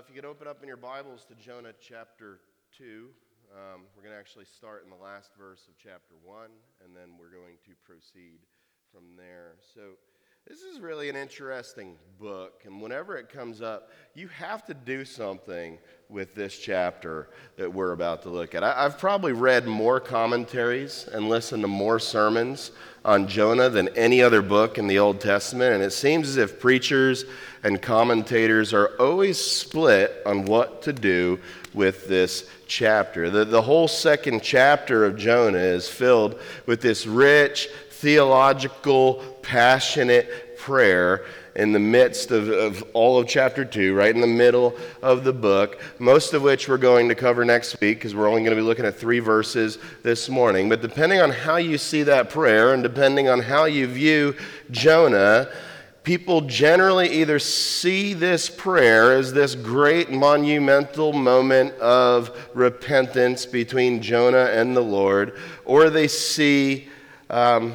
if you could open up in your Bibles to Jonah chapter 2, um, we're going to actually start in the last verse of chapter 1, and then we're going to proceed from there. So, this is really an interesting book, and whenever it comes up, you have to do something with this chapter that we're about to look at. I, have probably read more commentaries and listened to more sermons on Jonah than any other book in the Old Testament, and it seems as if preachers and commentators are always split on what to do with this chapter. The, the whole second chapter of Jonah is filled with this rich, theological, passionate prayer in the midst of, of all of chapter 2, right in the middle of the book, most of which we're going to cover next week because we're only going to be looking at three verses this morning. But depending on how you see that prayer and depending on how you view Jonah, people generally either see this prayer as this great monumental moment of repentance between Jonah and the Lord, or they see um,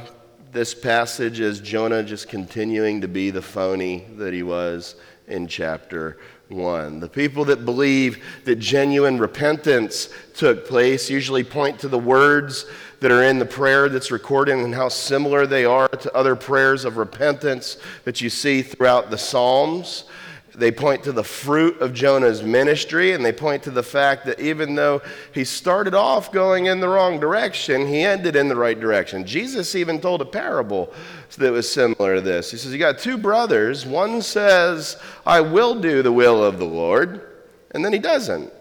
this passage as Jonah just continuing to be the phony that he was in chapter 1. The people that believe that genuine repentance took place usually point to the words that are in the prayer that's recorded and how similar they are to other prayers of repentance that you see throughout the Psalms. They point to the fruit of Jonah's ministry, and they point to the fact that even though he started off going in the wrong direction, he ended in the right direction. Jesus even told a parable that was similar to this. He says, You got two brothers. One says, I will do the will of the Lord, and then he doesn't.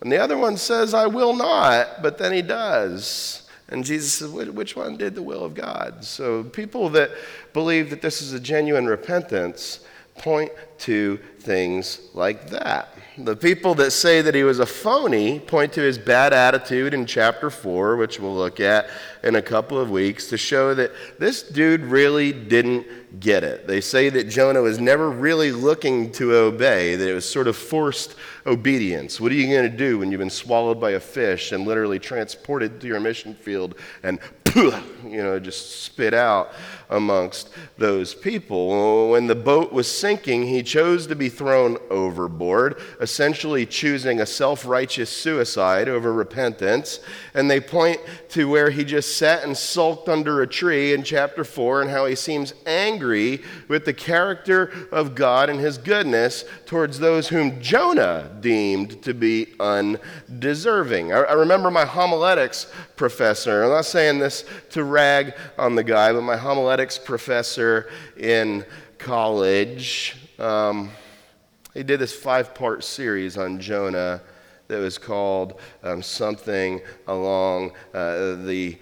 And the other one says, I will not, but then he does. And Jesus says, Which one did the will of God? So people that believe that this is a genuine repentance point to things like that. The people that say that he was a phony point to his bad attitude in chapter 4, which we'll look at in a couple of weeks, to show that this dude really didn't get it. They say that Jonah was never really looking to obey, that it was sort of forced obedience. What are you going to do when you've been swallowed by a fish and literally transported to your mission field and you know, just spit out amongst those people. When the boat was sinking, he chose to be thrown overboard, essentially choosing a self righteous suicide over repentance. And they point to where he just sat and sulked under a tree in chapter 4 and how he seems angry with the character of God and his goodness towards those whom Jonah deemed to be undeserving. I, remember my homiletics professor, I'm not saying this to rag on the guy, but my homiletics professor in college, um, he did this five part series on Jonah that was called um, something along uh, the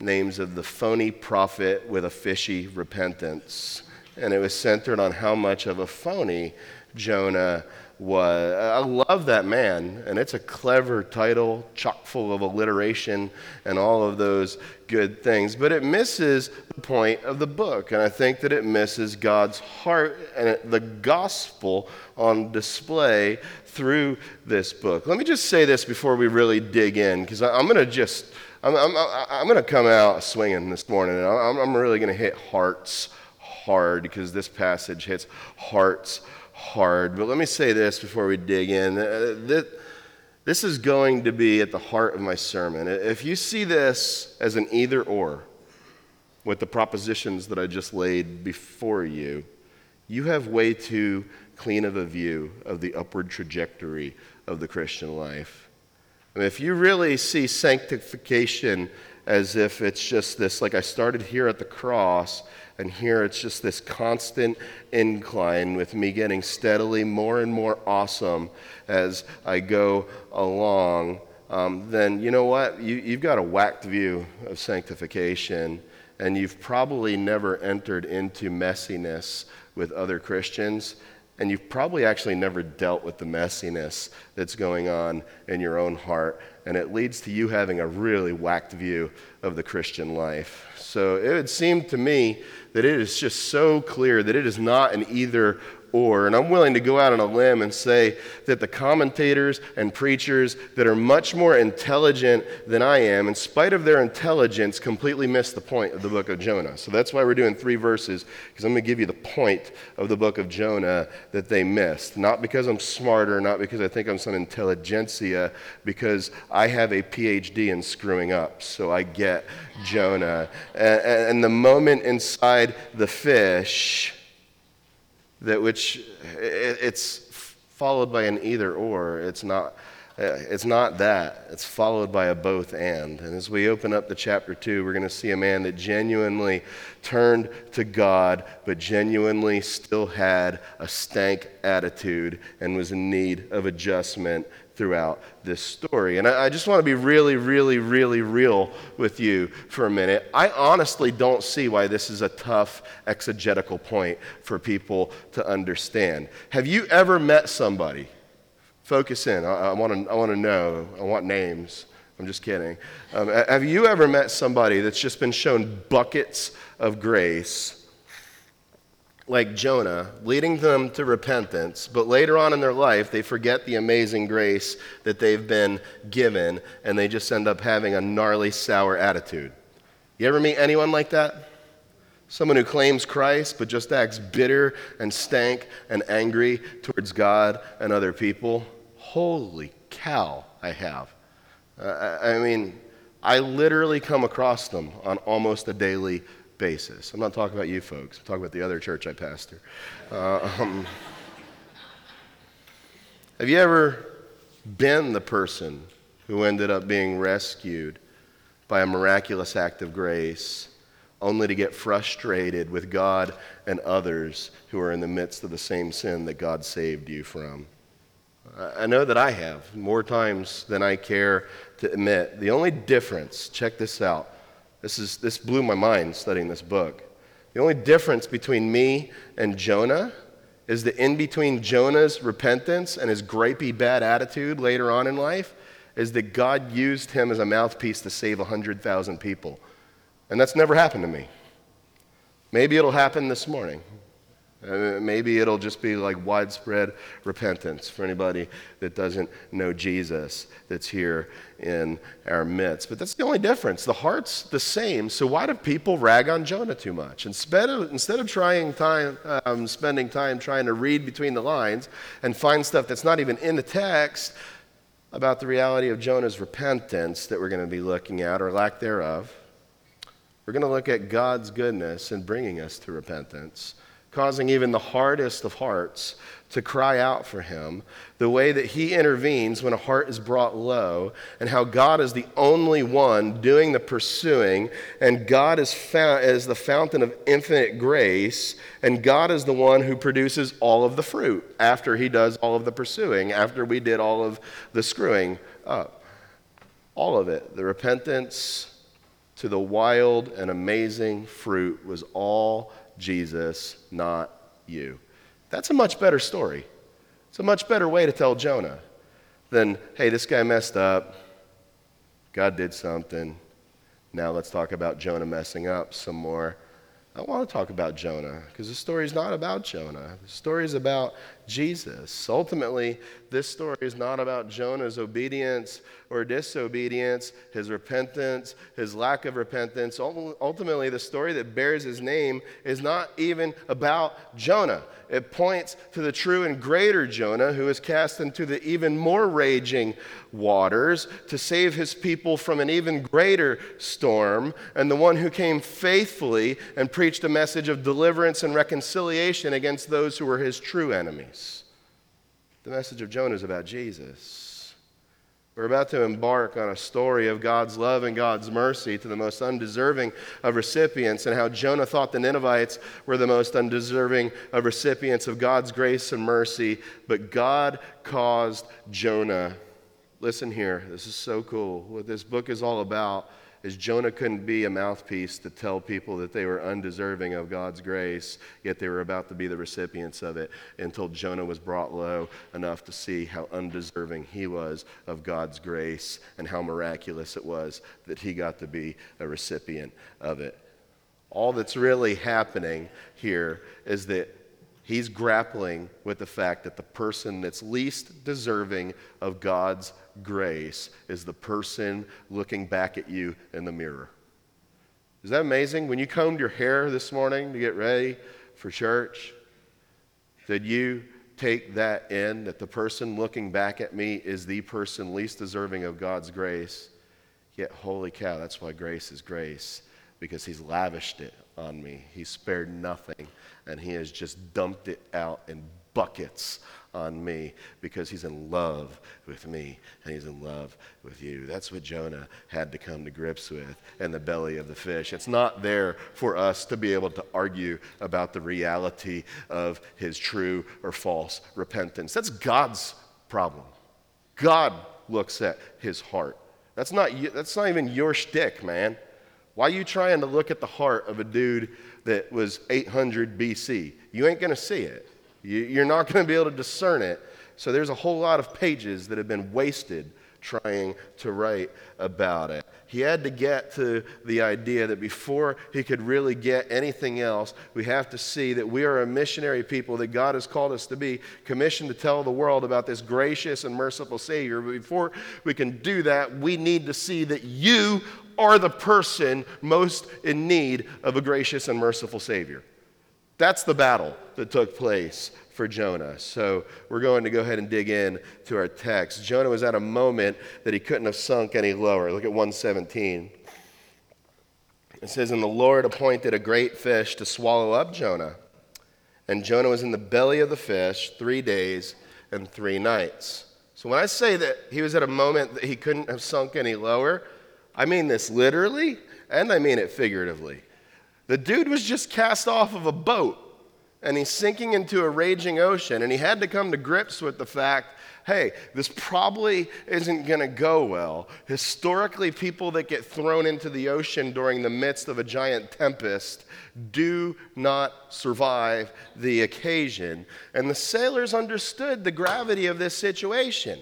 names of the phony prophet with a fishy repentance. And it was centered on how much of a phony Jonah was. I love that man, and it's a clever title, chock full of alliteration and all of those good things. But it misses the point of the book, and I think that it misses God's heart and the gospel on display through this book. Let me just say this before we really dig in, because I'm going to just. I'm, I'm, I'm going to come out swinging this morning, and I'm, I'm really going to hit hearts hard because this passage hits hearts hard. But let me say this before we dig in. Uh, this is going to be at the heart of my sermon. If you see this as an either or, with the propositions that I just laid before you, you have way too clean of a view of the upward trajectory of the Christian life. And if you really see sanctification as if it's just this, like I started here at the cross, and here it's just this constant incline with me getting steadily more and more awesome as I go along, um, then you know what? You, you've got a whacked view of sanctification, and you've probably never entered into messiness with other Christians and you've probably actually never dealt with the messiness that's going on in your own heart. And it leads to you having a really whacked view of the Christian life. So it would seem to me that it is just so clear that it is not an either or. And I'm willing to go out on a limb and say that the commentators and preachers that are much more intelligent than I am, in spite of their intelligence, completely miss the point of the book of Jonah. So that's why we're doing three verses, because I'm going to give you the point of the book of Jonah that they missed. Not because I'm smarter, not because I think I'm some intelligentsia, because I have a PhD in screwing up. So I get Jonah. And, and the moment inside the fish, that which it's followed by an either or. It's not, it's not that. It's followed by a both and. And as we open up the chapter two, we're going to see a man that genuinely turned to God, but genuinely still had a stank attitude and was in need of adjustment throughout this story. And I, I just want to be really, really, really real with you for a minute. I honestly don't see why this is a tough exegetical point for people to understand. Have you ever met somebody? Focus in. I, I want to I wanna know. I want names. I'm just kidding. Um, have you ever met somebody that's just been shown buckets of grace like Jonah, leading them to repentance, but later on in their life, they forget the amazing grace that they've been given, and they just end up having a gnarly, sour attitude. You ever meet anyone like that? Someone who claims Christ, but just acts bitter and stank and angry towards God and other people? Holy cow, I have. Uh, I mean, I literally come across them on almost a daily basis. I'm not talking about you folks, I'm talking about the other church I pastor. Uh, um, have you ever been the person who ended up being rescued by a miraculous act of grace, only to get frustrated with God and others who are in the midst of the same sin that God saved you from? I know that I have more times than I care to admit. The only difference, check this out, this, is, this blew my mind studying this book. The only difference between me and Jonah is that in between Jonah's repentance and his gripey bad attitude later on in life is that God used him as a mouthpiece to save 100,000 people. And that's never happened to me. Maybe it'll happen this morning. Maybe it'll just be like widespread repentance for anybody that doesn't know Jesus that's here in our midst. But that's the only difference. The heart's the same. So why do people rag on Jonah too much? Instead of, instead of trying time, um, spending time trying to read between the lines and find stuff that's not even in the text about the reality of Jonah's repentance that we're going to be looking at or lack thereof, we're going to look at God's goodness in bringing us to repentance, causing even the hardest of hearts to cry out for him, the way that he intervenes when a heart is brought low, and how God is the only one doing the pursuing, and God is, found, is the fountain of infinite grace, and God is the one who produces all of the fruit after he does all of the pursuing, after we did all of the screwing up. All of it. The repentance to the wild and amazing fruit was all Jesus, not you. That's a much better story. It's a much better way to tell Jonah than, hey, this guy messed up. God did something. Now let's talk about Jonah messing up some more. I want to talk about Jonah because the story is not about Jonah. The story is about Jesus. Ultimately, this story is not about Jonah's obedience or disobedience, his repentance, his lack of repentance. Ultimately, the story that bears his name is not even about Jonah. It points to the true and greater Jonah who is cast into the even more raging waters to save his people from an even greater storm, and the one who came faithfully and preached a message of deliverance and reconciliation against those who were his true enemies. The message of Jonah is about Jesus. We're about to embark on a story of God's love and God's mercy to the most undeserving of recipients, and how Jonah thought the Ninevites were the most undeserving of recipients of God's grace and mercy, but God caused Jonah. Listen here, this is so cool. What this book is all about is Jonah couldn't be a mouthpiece to tell people that they were undeserving of God's grace, yet they were about to be the recipients of it until Jonah was brought low enough to see how undeserving he was of God's grace and how miraculous it was that he got to be a recipient of it. All that's really happening here is that He's grappling with the fact that the person that's least deserving of God's grace is the person looking back at you in the mirror. Is that amazing? When you combed your hair this morning to get ready for church, did you take that in that the person looking back at me is the person least deserving of God's grace? Yet, holy cow, that's why grace is grace, because He's lavished it on me. He spared nothing, and He has just dumped it out in buckets on me because he's in love with me and he's in love with you. That's what Jonah had to come to grips with in the belly of the fish. It's not there for us to be able to argue about the reality of his true or false repentance. That's God's problem. God looks at his heart. That's not, that's not even your shtick, man. Why are you trying to look at the heart of a dude that was 800 BC? You ain't going to see it. You're not going to be able to discern it. So there's a whole lot of pages that have been wasted trying to write about it. He had to get to the idea that before he could really get anything else, we have to see that we are a missionary people that God has called us to be, commissioned to tell the world about this gracious and merciful Savior. But before we can do that, we need to see that you are the person most in need of a gracious and merciful Savior. That's the battle that took place for Jonah. So we're going to go ahead and dig in to our text. Jonah was at a moment that he couldn't have sunk any lower. Look at 117. It says, And the Lord appointed a great fish to swallow up Jonah. And Jonah was in the belly of the fish three days and three nights. So when I say that he was at a moment that he couldn't have sunk any lower, I mean this literally and I mean it figuratively. The dude was just cast off of a boat and he's sinking into a raging ocean, and he had to come to grips with the fact hey, this probably isn't going to go well. Historically, people that get thrown into the ocean during the midst of a giant tempest do not survive the occasion. And the sailors understood the gravity of this situation.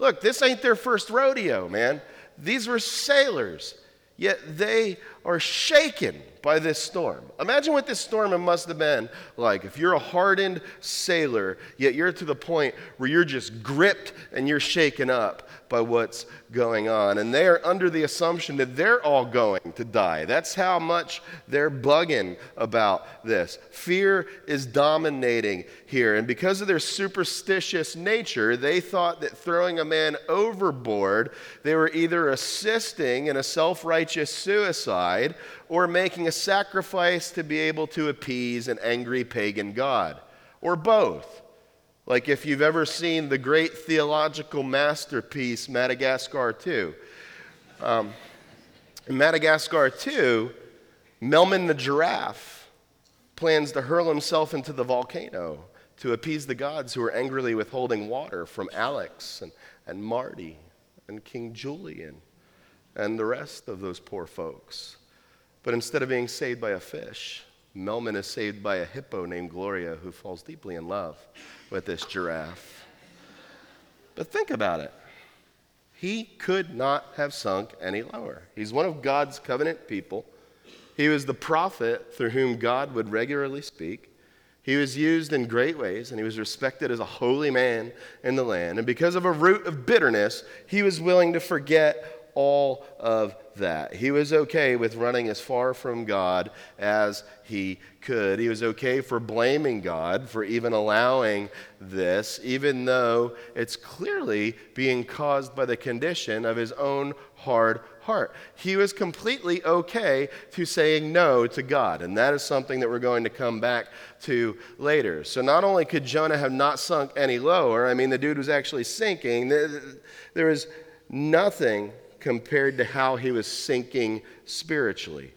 Look, this ain't their first rodeo, man. These were sailors, yet they are shaken by this storm. Imagine what this storm must have been like. If you're a hardened sailor, yet you're to the point where you're just gripped and you're shaken up by what's going on. And they are under the assumption that they're all going to die. That's how much they're bugging about this. Fear is dominating here. And because of their superstitious nature, they thought that throwing a man overboard, they were either assisting in a self righteous suicide or making a sacrifice to be able to appease an angry pagan god, or both. Like if you've ever seen the great theological masterpiece, Madagascar 2. Um, in Madagascar 2, Melman the giraffe plans to hurl himself into the volcano to appease the gods who are angrily withholding water from Alex and, and Marty and King Julien and the rest of those poor folks. But instead of being saved by a fish, Melman is saved by a hippo named Gloria who falls deeply in love with this giraffe. But think about it. He could not have sunk any lower. He's one of God's covenant people. He was the prophet through whom God would regularly speak. He was used in great ways, and he was respected as a holy man in the land. And because of a root of bitterness, he was willing to forget all of that. He was okay with running as far from God as he could. He was okay for blaming God for even allowing this, even though it's clearly being caused by the condition of his own hard heart. He was completely okay to saying no to God, and that is something that we're going to come back to later. So not only could Jonah have not sunk any lower, I mean, the dude was actually sinking, There is nothing compared to how he was sinking spiritually.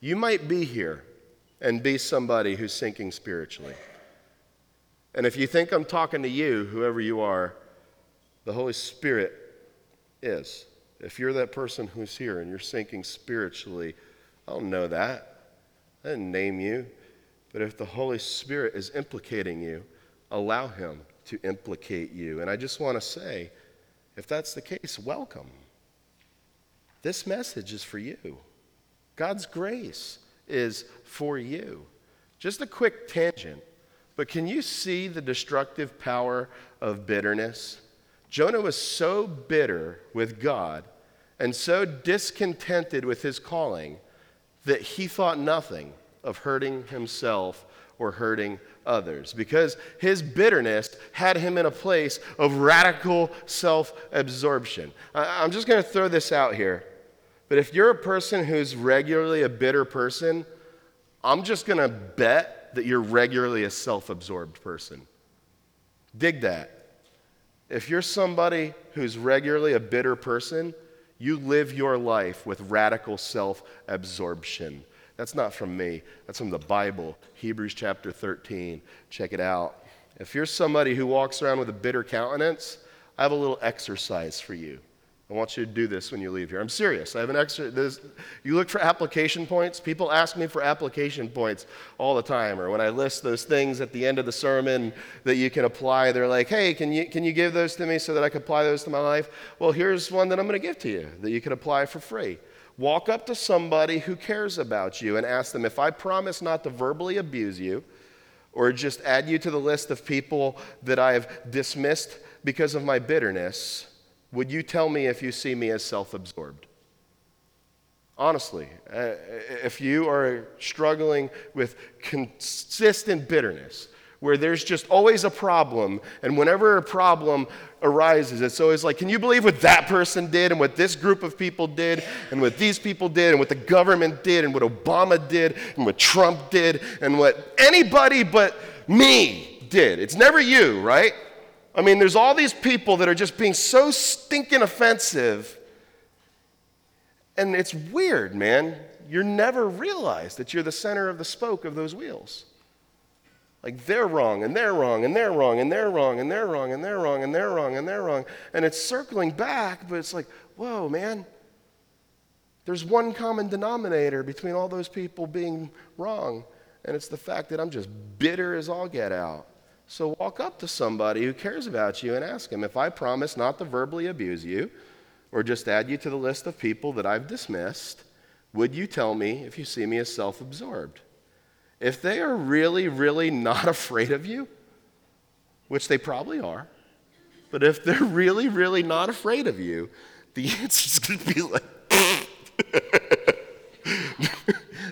You might be here and be somebody who's sinking spiritually. And if you think I'm talking to you, whoever you are, the Holy Spirit is. If you're that person who's here and you're sinking spiritually, I don't know that. I didn't name you. But if the Holy Spirit is implicating you, allow Him to implicate you. And I just want to say, if that's the case, welcome. This message is for you. God's grace is for you. Just a quick tangent. But can you see the destructive power of bitterness? Jonah was so bitter with God and so discontented with his calling that he thought nothing of hurting himself or hurting others because his bitterness had him in a place of radical self absorption. I'm just going to throw this out here. But if you're a person who's regularly a bitter person, I'm just going to bet that you're regularly a self absorbed person. Dig that. If you're somebody who's regularly a bitter person, you live your life with radical self absorption. That's not from me, that's from the Bible, Hebrews chapter 13. Check it out. If you're somebody who walks around with a bitter countenance, I have a little exercise for you. I want you to do this when you leave here. I'm serious. I have an extra. You look for application points. People ask me for application points all the time. Or when I list those things at the end of the sermon that you can apply, they're like, hey, can you, can you give those to me so that I can apply those to my life? Well, here's one that I'm going to give to you that you can apply for free. Walk up to somebody who cares about you and ask them, if I promise not to verbally abuse you or just add you to the list of people that I've dismissed because of my bitterness, would you tell me if you see me as self absorbed? Honestly, uh, if you are struggling with consistent bitterness, where there's just always a problem, and whenever a problem arises, it's always like, can you believe what that person did, and what this group of people did, and what these people did, and what the government did, and what Obama did, and what Trump did, and what anybody but me did? It's never you, right? I mean, there's all these people that are just being so stinking offensive. And it's weird, man. You're never realize that you're the center of the spoke of those wheels. Like they're wrong, and they're wrong, and they're wrong, and they're wrong, and they're wrong, and they're wrong, and they're wrong, and they're wrong. And it's circling back, but it's like, whoa, man. There's one common denominator between all those people being wrong, and it's the fact that I'm just bitter as all get out. So walk up to somebody who cares about you and ask them if I promise not to verbally abuse you or just add you to the list of people that I've dismissed, would you tell me if you see me as self absorbed? If they are really, really not afraid of you, which they probably are, but if they're really, really not afraid of you, the answer's going to be like,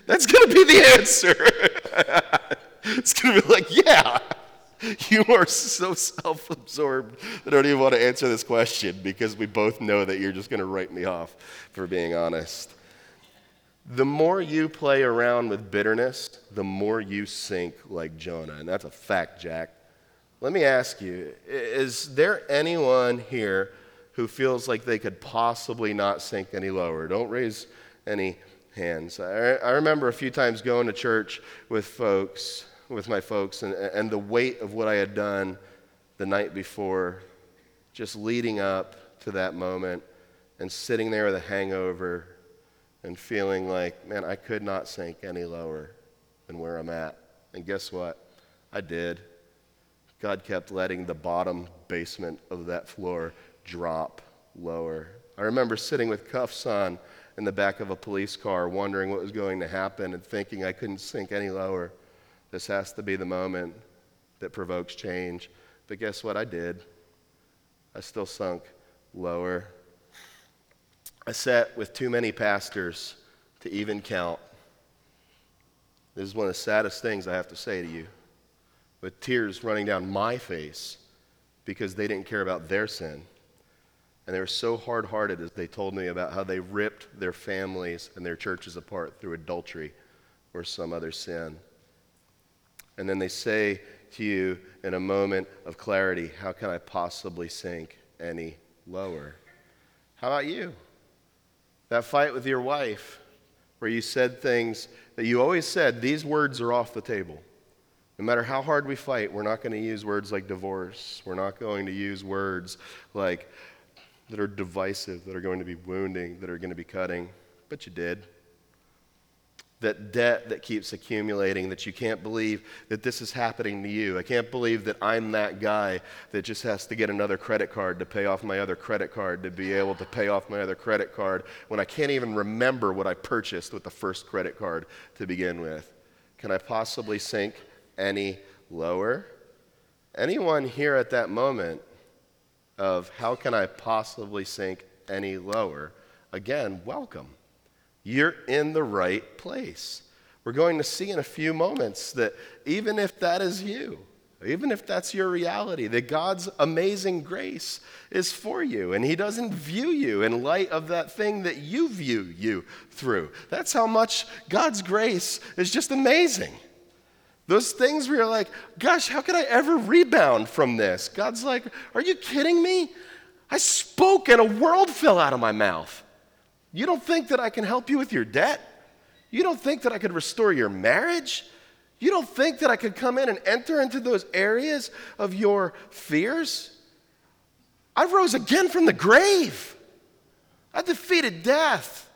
that's going to be the answer. it's going to be like, yeah. You are so self absorbed that I don't even want to answer this question because we both know that you're just going to write me off for being honest. The more you play around with bitterness, the more you sink like Jonah. And that's a fact, Jack. Let me ask you is there anyone here who feels like they could possibly not sink any lower? Don't raise any hands. I, I remember a few times going to church with folks with my folks and, and the weight of what I had done the night before, just leading up to that moment and sitting there with a hangover and feeling like, man, I could not sink any lower than where I'm at. And guess what? I did. God kept letting the bottom basement of that floor drop lower. I remember sitting with cuffs on in the back of a police car, wondering what was going to happen and thinking I couldn't sink any lower. This has to be the moment that provokes change. But guess what? I did. I still sunk lower. I sat with too many pastors to even count. This is one of the saddest things I have to say to you, with tears running down my face because they didn't care about their sin. And they were so hard hearted as they told me about how they ripped their families and their churches apart through adultery or some other sin. And then they say to you in a moment of clarity, How can I possibly sink any lower? How about you? That fight with your wife, where you said things that you always said, These words are off the table. No matter how hard we fight, we're not going to use words like divorce. We're not going to use words like that are divisive, that are going to be wounding, that are going to be cutting. But you did that debt that keeps accumulating, that you can't believe that this is happening to you. I can't believe that I'm that guy that just has to get another credit card to pay off my other credit card, to be able to pay off my other credit card when I can't even remember what I purchased with the first credit card to begin with. Can I possibly sink any lower? Anyone here at that moment of how can I possibly sink any lower? Again, welcome. You're in the right place. We're going to see in a few moments that even if that is you, even if that's your reality, that God's amazing grace is for you, and He doesn't view you in light of that thing that you view you through. That's how much God's grace is just amazing. Those things where you're like, gosh, how could I ever rebound from this? God's like, are you kidding me? I spoke and a world fell out of my mouth. You don't think that I can help you with your debt? You don't think that I could restore your marriage? You don't think that I could come in and enter into those areas of your fears? I rose again from the grave. I defeated death.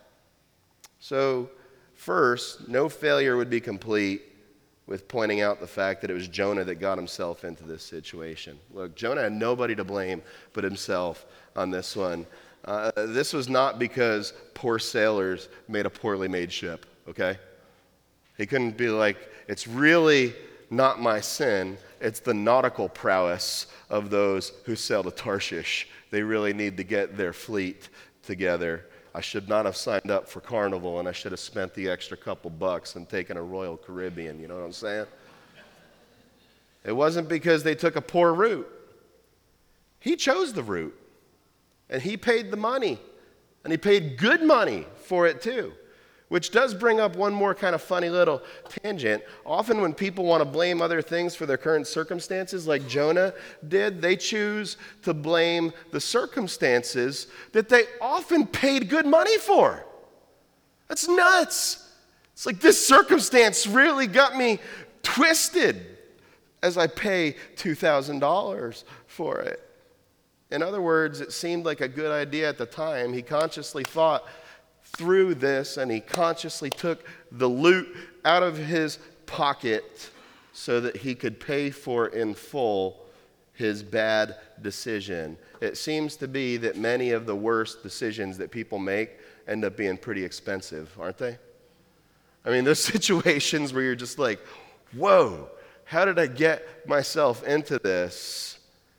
So, first, no failure would be complete with pointing out the fact that it was Jonah that got himself into this situation. Look, Jonah had nobody to blame but himself on this one. Uh, this was not because poor sailors made a poorly made ship, okay? He couldn't be like, it's really not my sin, it's the nautical prowess of those who sail to Tarshish. They really need to get their fleet together. I should not have signed up for Carnival and I should have spent the extra couple bucks and taken a Royal Caribbean. You know what I'm saying? It wasn't because they took a poor route. He chose the route and he paid the money and he paid good money for it too. Which does bring up one more kind of funny little tangent. Often, when people want to blame other things for their current circumstances, like Jonah did, they choose to blame the circumstances that they often paid good money for. That's nuts. It's like this circumstance really got me twisted as I pay $2,000 for it. In other words, it seemed like a good idea at the time. He consciously thought, through this and he consciously took the loot out of his pocket so that he could pay for in full his bad decision. It seems to be that many of the worst decisions that people make end up being pretty expensive, aren't they? I mean, there's situations where you're just like, whoa, how did I get myself into this?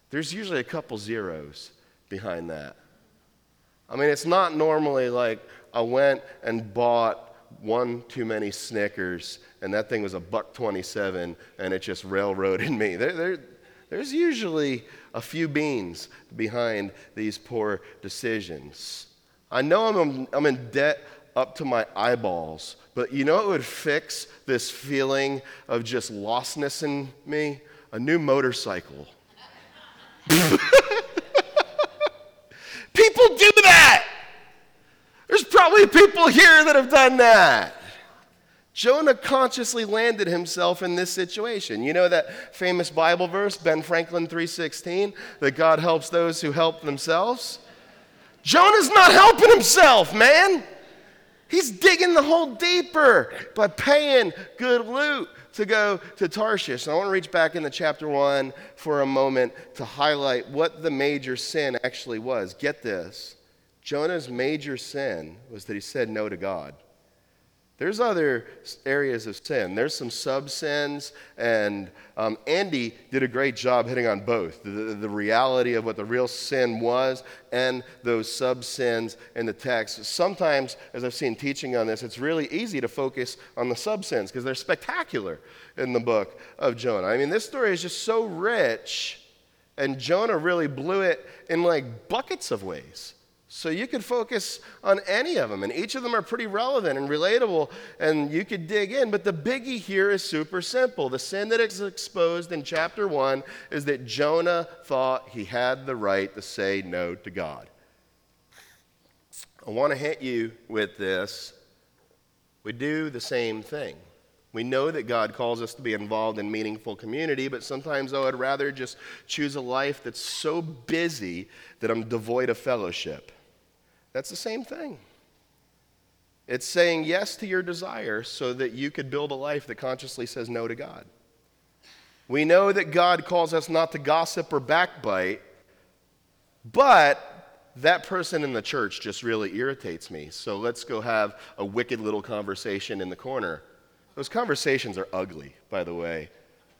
There's usually a couple zeros behind that. I mean, it's not normally like, I went and bought one too many Snickers, and that thing was a buck 27, and it just railroaded me. There, there, there's usually a few beans behind these poor decisions. I know I'm, I'm in debt up to my eyeballs, but you know what would fix this feeling of just lostness in me? A new motorcycle. People do that! There's probably people here that have done that. Jonah consciously landed himself in this situation. You know that famous Bible verse, Ben Franklin 3:16, that God helps those who help themselves? Jonah's not helping himself, man. He's digging the hole deeper by paying good loot to go to Tarshish. And I want to reach back into chapter 1 for a moment to highlight what the major sin actually was. Get this. Jonah's major sin was that he said no to God. There's other areas of sin. There's some sub sins, and um, Andy did a great job hitting on both the, the, the, reality of what the real sin was and those sub sins in the text. Sometimes, as I've seen teaching on this, it's really easy to focus on the sub sins because they're spectacular in the book of Jonah. I mean, this story is just so rich, and Jonah really blew it in like buckets of ways. So you could focus on any of them, and each of them are pretty relevant and relatable, and you could dig in. But the biggie here is super simple. The sin that is exposed in chapter one is that Jonah thought he had the right to say no to God. I want to hit you with this. We do the same thing. We know that God calls us to be involved in meaningful community, but sometimes oh, I would rather just choose a life that's so busy that I'm devoid of fellowship. That's the same thing. It's saying yes to your desire so that you could build a life that consciously says no to God. We know that God calls us not to gossip or backbite, but that person in the church just really irritates me. So let's go have a wicked little conversation in the corner. Those conversations are ugly, by the way.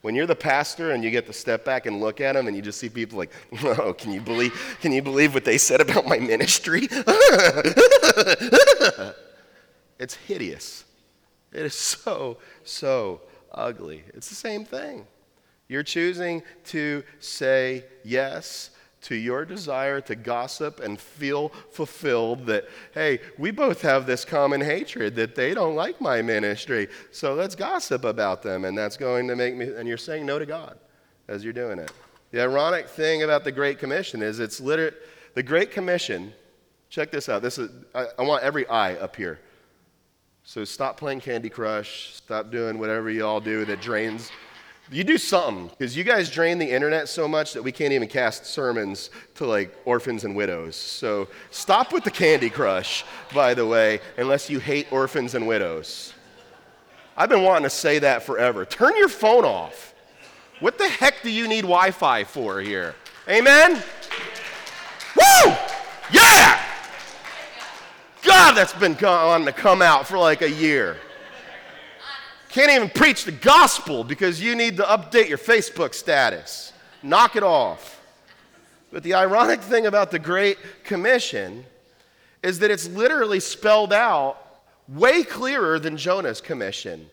When you're the pastor and you get to step back and look at them and you just see people like, oh, can you believe, can you believe what they said about my ministry? it's hideous. It is so, so ugly. It's the same thing. You're choosing to say yes to your desire to gossip and feel fulfilled that, hey, we both have this common hatred that they don't like my ministry. So let's gossip about them. And that's going to make me, and you're saying no to God as you're doing it. The ironic thing about the Great Commission is it's literally, the Great Commission, check this out. This is, I, I want every eye up here. So stop playing Candy Crush, stop doing whatever you all do that drains you do something because you guys drain the internet so much that we can't even cast sermons to like orphans and widows. So stop with the Candy Crush, by the way, unless you hate orphans and widows. I've been wanting to say that forever. Turn your phone off. What the heck do you need Wi Fi for here? Amen? Woo! Yeah! God, that's been on to come out for like a year. Can't even preach the gospel because you need to update your Facebook status. Knock it off. But the ironic thing about the Great Commission is that it's literally spelled out way clearer than Jonah's commission.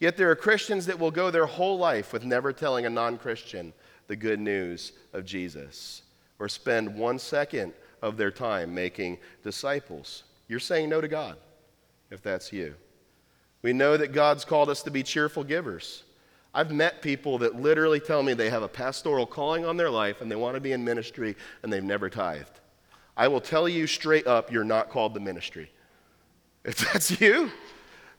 Yet there are Christians that will go their whole life with never telling a non Christian the good news of Jesus or spend one second of their time making disciples. You're saying no to God if that's you. We know that God's called us to be cheerful givers. I've met people that literally tell me they have a pastoral calling on their life and they want to be in ministry and they've never tithed. I will tell you straight up, you're not called to ministry. If that's you,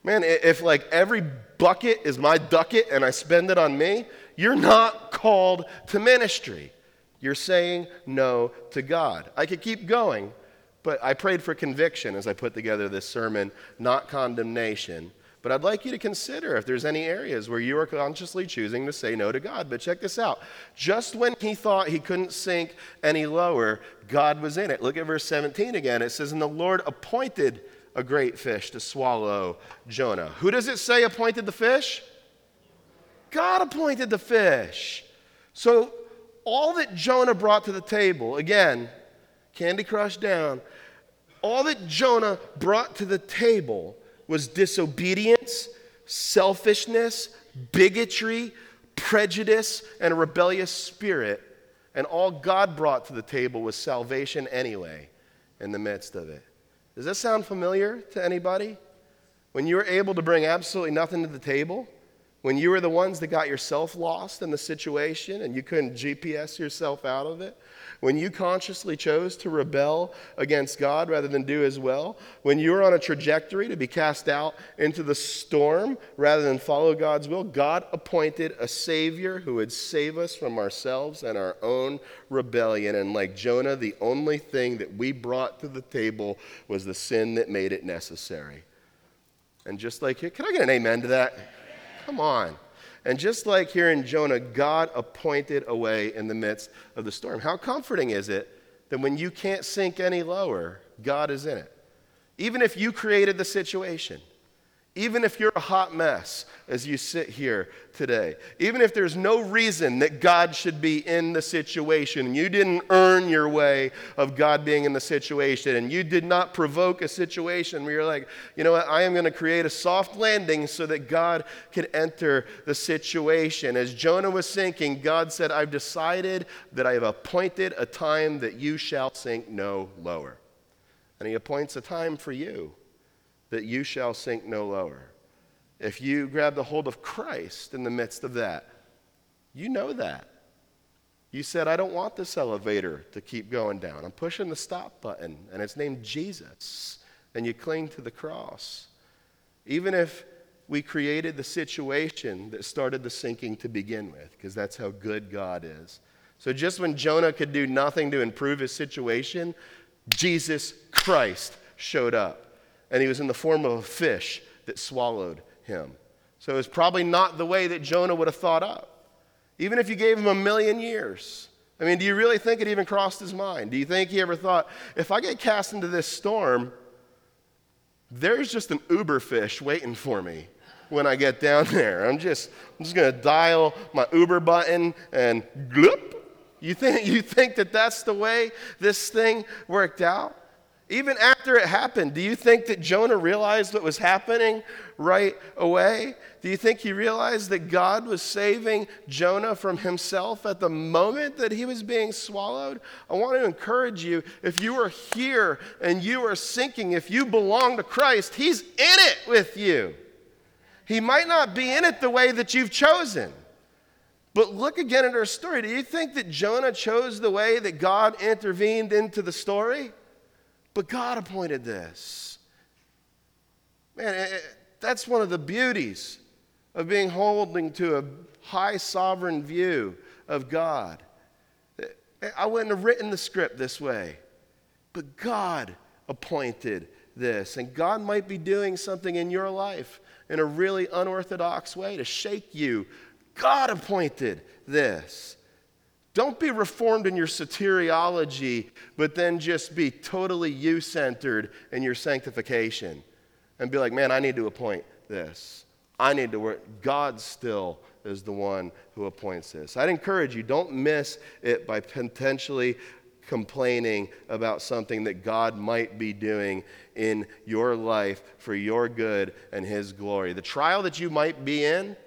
man, if like every bucket is my ducket and I spend it on me, you're not called to ministry. You're saying no to God. I could keep going, but I prayed for conviction as I put together this sermon, not condemnation. But I'd like you to consider if there's any areas where you are consciously choosing to say no to God. But check this out. Just when he thought he couldn't sink any lower, God was in it. Look at verse 17 again. It says, And the Lord appointed a great fish to swallow Jonah. Who does it say appointed the fish? God appointed the fish. So all that Jonah brought to the table, again, Candy Crush down, all that Jonah brought to the table was disobedience, selfishness, bigotry, prejudice, and a rebellious spirit. And all God brought to the table was salvation anyway in the midst of it. Does that sound familiar to anybody? When you were able to bring absolutely nothing to the table, when you were the ones that got yourself lost in the situation and you couldn't GPS yourself out of it, when you consciously chose to rebel against God rather than do His will, when you were on a trajectory to be cast out into the storm rather than follow God's will, God appointed a Savior who would save us from ourselves and our own rebellion. And like Jonah, the only thing that we brought to the table was the sin that made it necessary. And just like, can I get an amen to that? Come on. And just like here in Jonah, God appointed a way in the midst of the storm. How comforting is it that when you can't sink any lower, God is in it? Even if you created the situation, even if you're a hot mess as you sit here today. Even if there's no reason that God should be in the situation, and you didn't earn your way of God being in the situation, and you did not provoke a situation where you're like, you know what, I am going to create a soft landing so that God can enter the situation. As Jonah was sinking, God said, I've decided that I have appointed a time that you shall sink no lower. And He appoints a time for you that you shall sink no lower. If you grab the hold of Christ in the midst of that, you know that. You said, I don't want this elevator to keep going down. I'm pushing the stop button, and it's named Jesus. And you cling to the cross. Even if we created the situation that started the sinking to begin with, because that's how good God is. So just when Jonah could do nothing to improve his situation, Jesus Christ showed up. And he was in the form of a fish that swallowed him. So it was probably not the way that Jonah would have thought up. Even if you gave him a million years. I mean, do you really think it even crossed his mind? Do you think he ever thought, if I get cast into this storm, there's just an uber fish waiting for me? when I get down there. I'm just, I'm just going to dial my Uber button and gloop. You think, you think that that's the way this thing worked out? Even after it happened, do you think that Jonah realized what was happening right away? Do you think he realized that God was saving Jonah from himself at the moment that he was being swallowed? I want to encourage you if you are here and you are sinking, if you belong to Christ, he's in it with you. He might not be in it the way that you've chosen. But look again at our story. Do you think that Jonah chose the way that God intervened into the story? But God appointed this. Man, eh, eh, that's one of the beauties of being holding to a high sovereign view of God. Eh, I wouldn't have written the script this way, but God appointed this. And God might be doing something in your life in a really unorthodox way to shake you. God appointed this. Don't be reformed in your soteriology, but then just be totally you centered in your sanctification and be like, man, I need to appoint this. I need to work. God still is the one who appoints this. I'd encourage you, don't miss it by potentially complaining about something that God might be doing in your life for your good and His glory. The trial that you might be in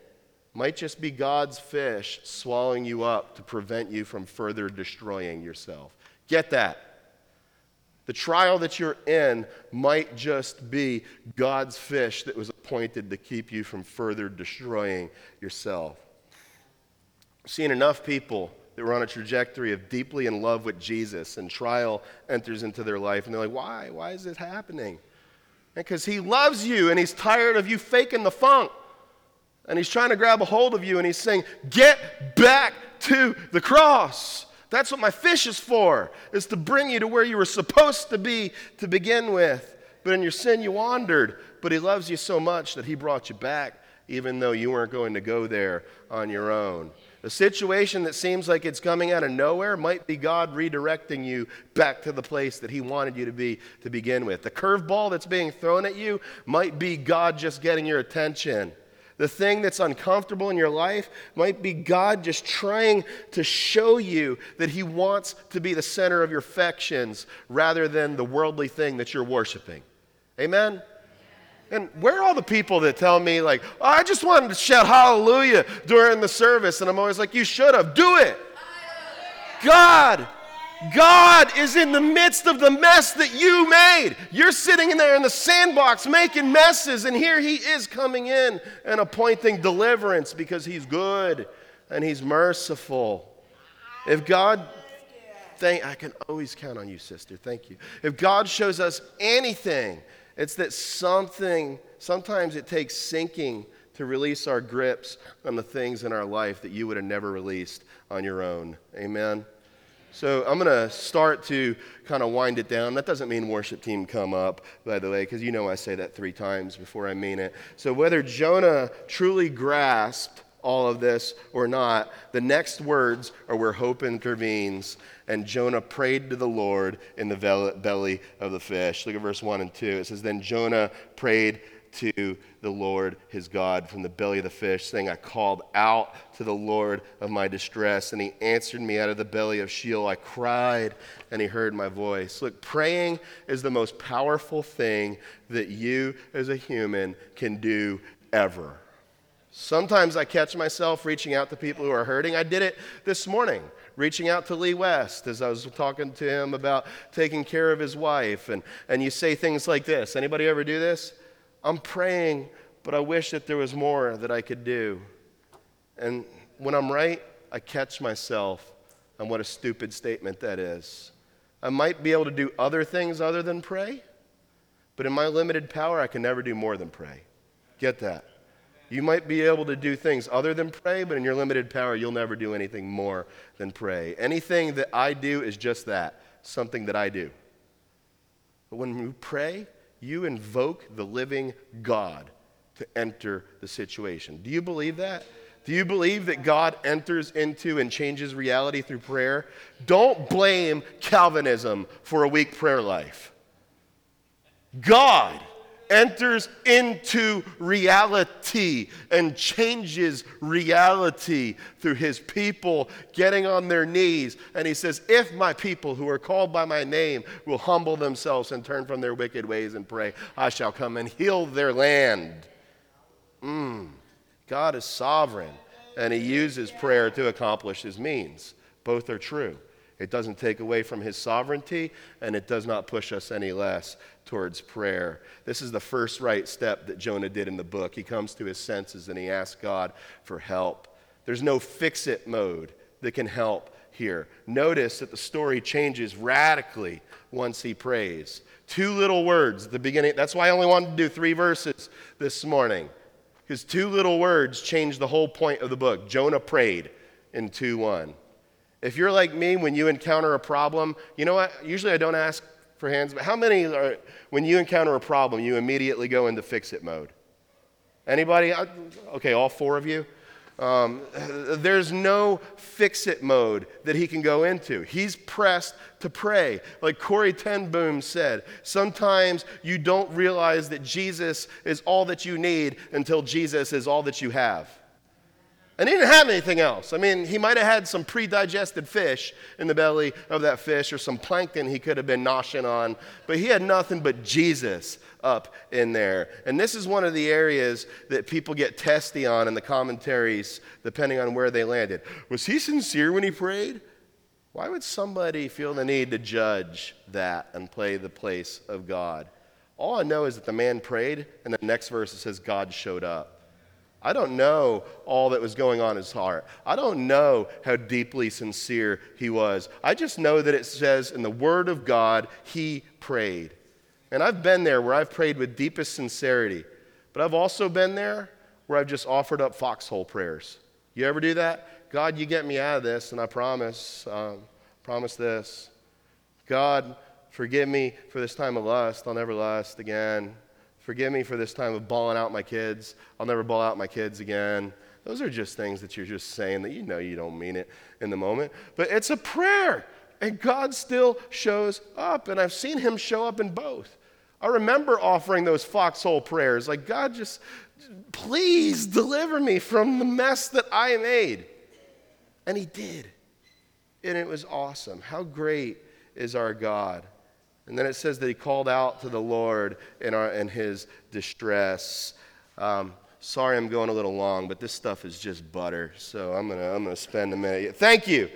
might just be God's fish swallowing you up to prevent you from further destroying yourself. Get that. The trial that you're in might just be God's fish that was appointed to keep you from further destroying yourself. I've seen enough people that were on a trajectory of deeply in love with Jesus, and trial enters into their life, and they're like, Why? Why is this happening? Because he loves you and he's tired of you faking the funk and he's trying to grab a hold of you and he's saying, Get back to the cross. That's what my fish is for, is to bring you to where you were supposed to be to begin with. But in your sin, you wandered. But he loves you so much that he brought you back, even though you weren't going to go there on your own. A situation that seems like it's coming out of nowhere might be God redirecting you back to the place that He wanted you to be to begin with. The curveball that's being thrown at you might be God just getting your attention. The thing that's uncomfortable in your life might be God just trying to show you that He wants to be the center of your affections rather than the worldly thing that you're worshiping. Amen? And where are all the people that tell me, like, oh, I just wanted to shout hallelujah during the service? And I'm always like, you should have. Do it. God God is in the midst of the mess that you made. You're sitting in there in the sandbox making messes, and here He is coming in and appointing deliverance because He's good and He's merciful. If God, thank, I can always count on you, sister. Thank you. If God shows us anything, it's that something, sometimes it takes sinking to release our grips on the things in our life that you would have never released on your own. Amen. So I'm going to start to kind of wind it down. That doesn't mean worship team come up, by the way, because you know I say that three times before I mean it. So whether Jonah truly grasped all of this or not, the next words are where hope intervenes. And Jonah prayed to the Lord in the belly of the fish. Look at verse 1 and 2. It says, Then Jonah prayed to the Lord his God from the belly of the fish, saying, I called out to the Lord of my distress, and he answered me out of the belly of Sheol. I cried, and he heard my voice. Look, praying is the most powerful thing that you as a human can do ever. Sometimes I catch myself reaching out to people who are hurting. I did it this morning, reaching out to Lee West as I was talking to him about taking care of his wife. And, and you say things like this. Anybody ever do this? I'm praying, but I wish that there was more that I could do. And when I'm right, I catch myself on what a stupid statement that is. I might be able to do other things other than pray, but in my limited power, I can never do more than pray. Get that? You might be able to do things other than pray, but in your limited power, you'll never do anything more than pray. Anything that I do is just that something that I do. But when you pray, you invoke the living God to enter the situation. Do you believe that? Do you believe that God enters into and changes reality through prayer? Don't blame Calvinism for a weak prayer life. God enters into reality and changes reality through his people getting on their knees. And he says, If my people who are called by my name will humble themselves and turn from their wicked ways and pray, I shall come and heal their land. Mm. God is sovereign, and he uses prayer to accomplish his means. Both are true. It doesn't take away from his sovereignty, and it does not push us any less towards prayer. This is the first right step that Jonah did in the book. He comes to his senses and he asks God for help. There's no fix it mode that can help here. Notice that the story changes radically once he prays. Two little words at the beginning. That's why I only wanted to do three verses this morning. Because two little words change the whole point of the book. Jonah prayed in 2 1. If you're like me, when you encounter a problem, you know what? Usually I don't ask for hands, but how many are, when you encounter a problem, you immediately go into fix it mode? Anybody? Okay, all four of you? Um, there's no fix it mode that he can go into. He's pressed to pray. Like Corrie ten Boom said, sometimes you don't realize that Jesus is all that you need until Jesus is all that you have. And he didn't have anything else. I mean, he might have had some pre digested fish in the belly of that fish or some plankton he could have been noshing on, but he had nothing but Jesus up in there. And this is one of the areas that people get testy on in the commentaries, depending on where they landed. Was he sincere when he prayed? Why would somebody feel the need to judge that and play the place of God? All I know is that the man prayed, and the next verse says God showed up. I don't know all that was going on in his heart. I don't know how deeply sincere he was. I just know that it says in the Word of God, he prayed. And I've been there where I've prayed with deepest sincerity, but I've also been there where I've just offered up foxhole prayers. You ever do that? God, you get me out of this, and I promise, um, promise this. God, forgive me for this time of lust. I'll never lust again. Forgive me for this time of bawling out my kids. I'll never bawl out my kids again. Those are just things that you're just saying that you know you don't mean it in the moment. But it's a prayer, and God still shows up. And I've seen Him show up in both. I remember offering those foxhole prayers like, God, just please deliver me from the mess that I made. And He did. And it was awesome. How great is our God? And then it says that he called out to the Lord in, our, in his distress. Um, sorry I'm going a little long, but this stuff is just butter. So I'm going to I'm to spend a minute. Thank you.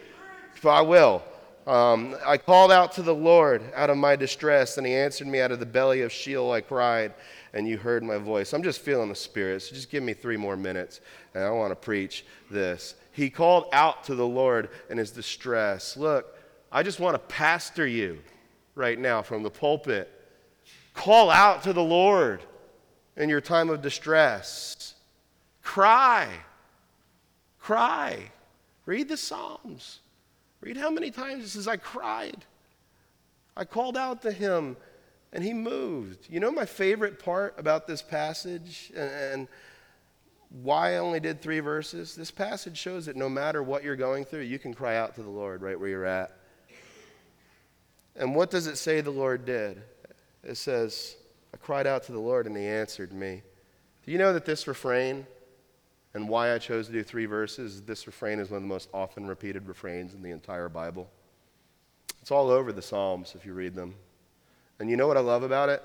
I will. Um, I called out to the Lord out of my distress, and he answered me out of the belly of Sheol. I cried, and you heard my voice. I'm just feeling the Spirit, so just give me three more minutes, and I want to preach this. He called out to the Lord in his distress. Look, I just want to pastor you right now from the pulpit. Call out to the Lord in your time of distress. Cry. Cry. Read the Psalms. Read how many times it says, I cried. I called out to him and he moved. You know my favorite part about this passage and, and why I only did three verses? This passage shows that no matter what you're going through, you can cry out to the Lord right where you're at. And what does it say the Lord did? It says, I cried out to the Lord and he answered me. Do you know that this refrain and why I chose to do three verses, this refrain is one of the most often repeated refrains in the entire Bible? It's all over the Psalms if you read them. And you know what I love about it?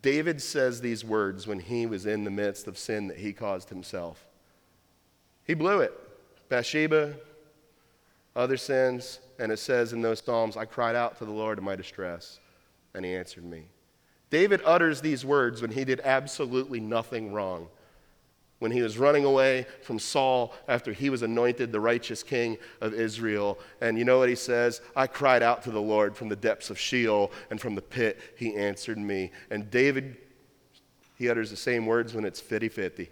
David says these words when he was in the midst of sin that he caused himself. He blew it. Bathsheba, other sins, and it says in those Psalms, I cried out to the Lord in my distress, and he answered me. David utters these words when he did absolutely nothing wrong. When he was running away from Saul after he was anointed the righteous king of Israel. And you know what he says? I cried out to the Lord from the depths of Sheol, and from the pit he answered me. And David, he utters the same words when it's 50 50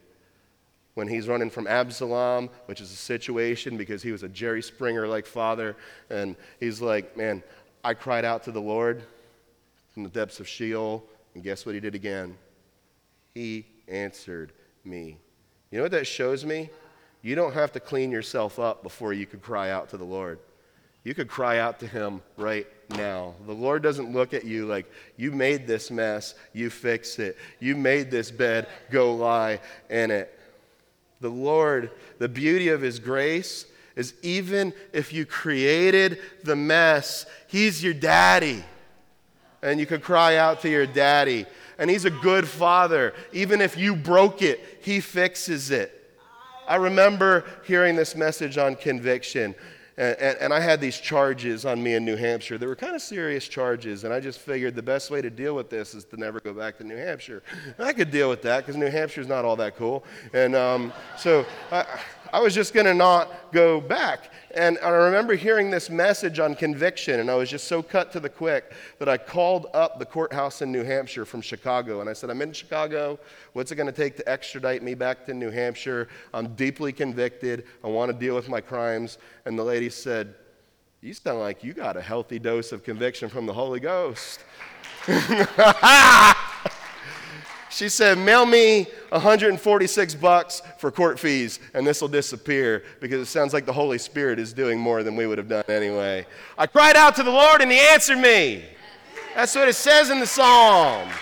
when he's running from Absalom, which is a situation because he was a Jerry Springer like father. And he's like, Man, I cried out to the Lord from the depths of Sheol. And guess what he did again? He answered me. You know what that shows me? You don't have to clean yourself up before you can cry out to the Lord. You could cry out to him right now. The Lord doesn't look at you like, you made this mess, you fix it. You made this bed, go lie in it. The Lord, the beauty of his grace is even if you created the mess, he's your daddy. And you could cry out to your daddy. And he's a good father. Even if you broke it, he fixes it. I remember hearing this message on conviction. And, and, and, I had these charges on me in New Hampshire. They were kind of serious charges, and I just figured the best way to deal with this is to never go back to New Hampshire. And I could deal with that because New Hampshire's not all that cool. And um, so I, I was just going to not go back. And I remember hearing this message on conviction, and I was just so cut to the quick that I called up the courthouse in New Hampshire from Chicago. And I said, I'm in Chicago. What's it going to take to extradite me back to New Hampshire? I'm deeply convicted. I want to deal with my crimes. And the lady said, You sound like you got a healthy dose of conviction from the Holy Ghost. She said, Mail me 146 bucks for court fees, and this will disappear because it sounds like the Holy Spirit is doing more than we would have done anyway. I cried out to the Lord, and He answered me. That's what it says in the Psalms.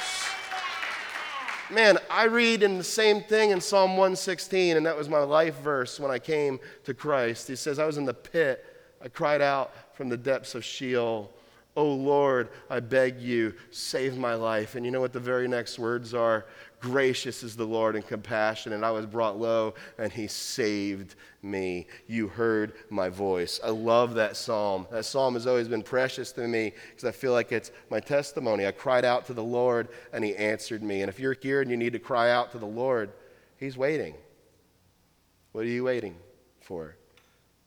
Man, I read in the same thing in Psalm 116, and that was my life verse when I came to Christ. He says, I was in the pit. I cried out from the depths of Sheol. Oh Lord, I beg you, save my life. And you know what the very next words are? Gracious is the Lord and compassionate. And I was brought low, and he saved me. You heard my voice. I love that psalm. That psalm has always been precious to me because I feel like it's my testimony. I cried out to the Lord, and he answered me. And if you're here and you need to cry out to the Lord, he's waiting. What are you waiting for?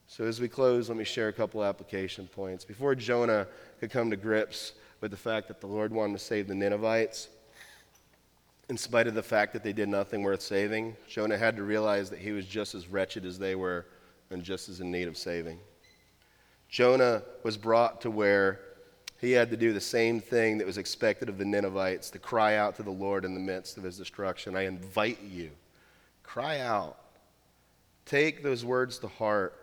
So, as we close, let me share a couple application points. Before Jonah could come to grips with the fact that the Lord wanted to save the Ninevites, in spite of the fact that they did nothing worth saving, Jonah had to realize that he was just as wretched as they were and just as in need of saving. Jonah was brought to where he had to do the same thing that was expected of the Ninevites to cry out to the Lord in the midst of his destruction. I invite you, cry out. Take those words to heart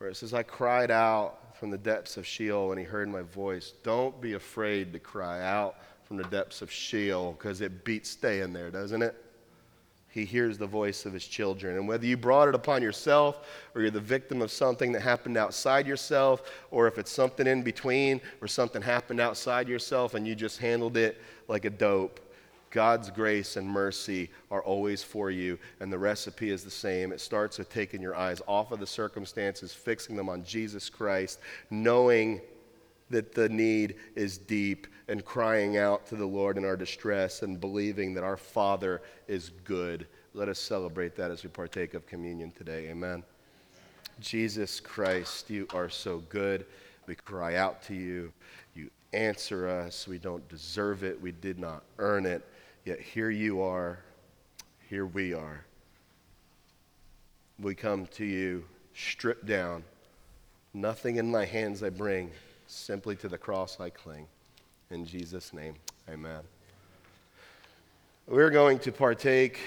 where it says, I cried out from the depths of Sheol and he heard my voice. Don't be afraid to cry out from the depths of Sheol because it beats staying there, doesn't it? He hears the voice of his children. And whether you brought it upon yourself or you're the victim of something that happened outside yourself, or if it's something in between or something happened outside yourself and you just handled it like a dope, God's grace and mercy are always for you, and the recipe is the same. It starts with taking your eyes off of the circumstances, fixing them on Jesus Christ, knowing that the need is deep, and crying out to the Lord in our distress, and believing that our Father is good. Let us celebrate that as we partake of communion today. Amen. Jesus Christ, you are so good. We cry out to you. You answer us. We don't deserve it. We did not earn it. Yet here you are, here we are. We come to you stripped down. Nothing in my hands I bring, simply to the cross I cling. In Jesus' name, amen. We're going to partake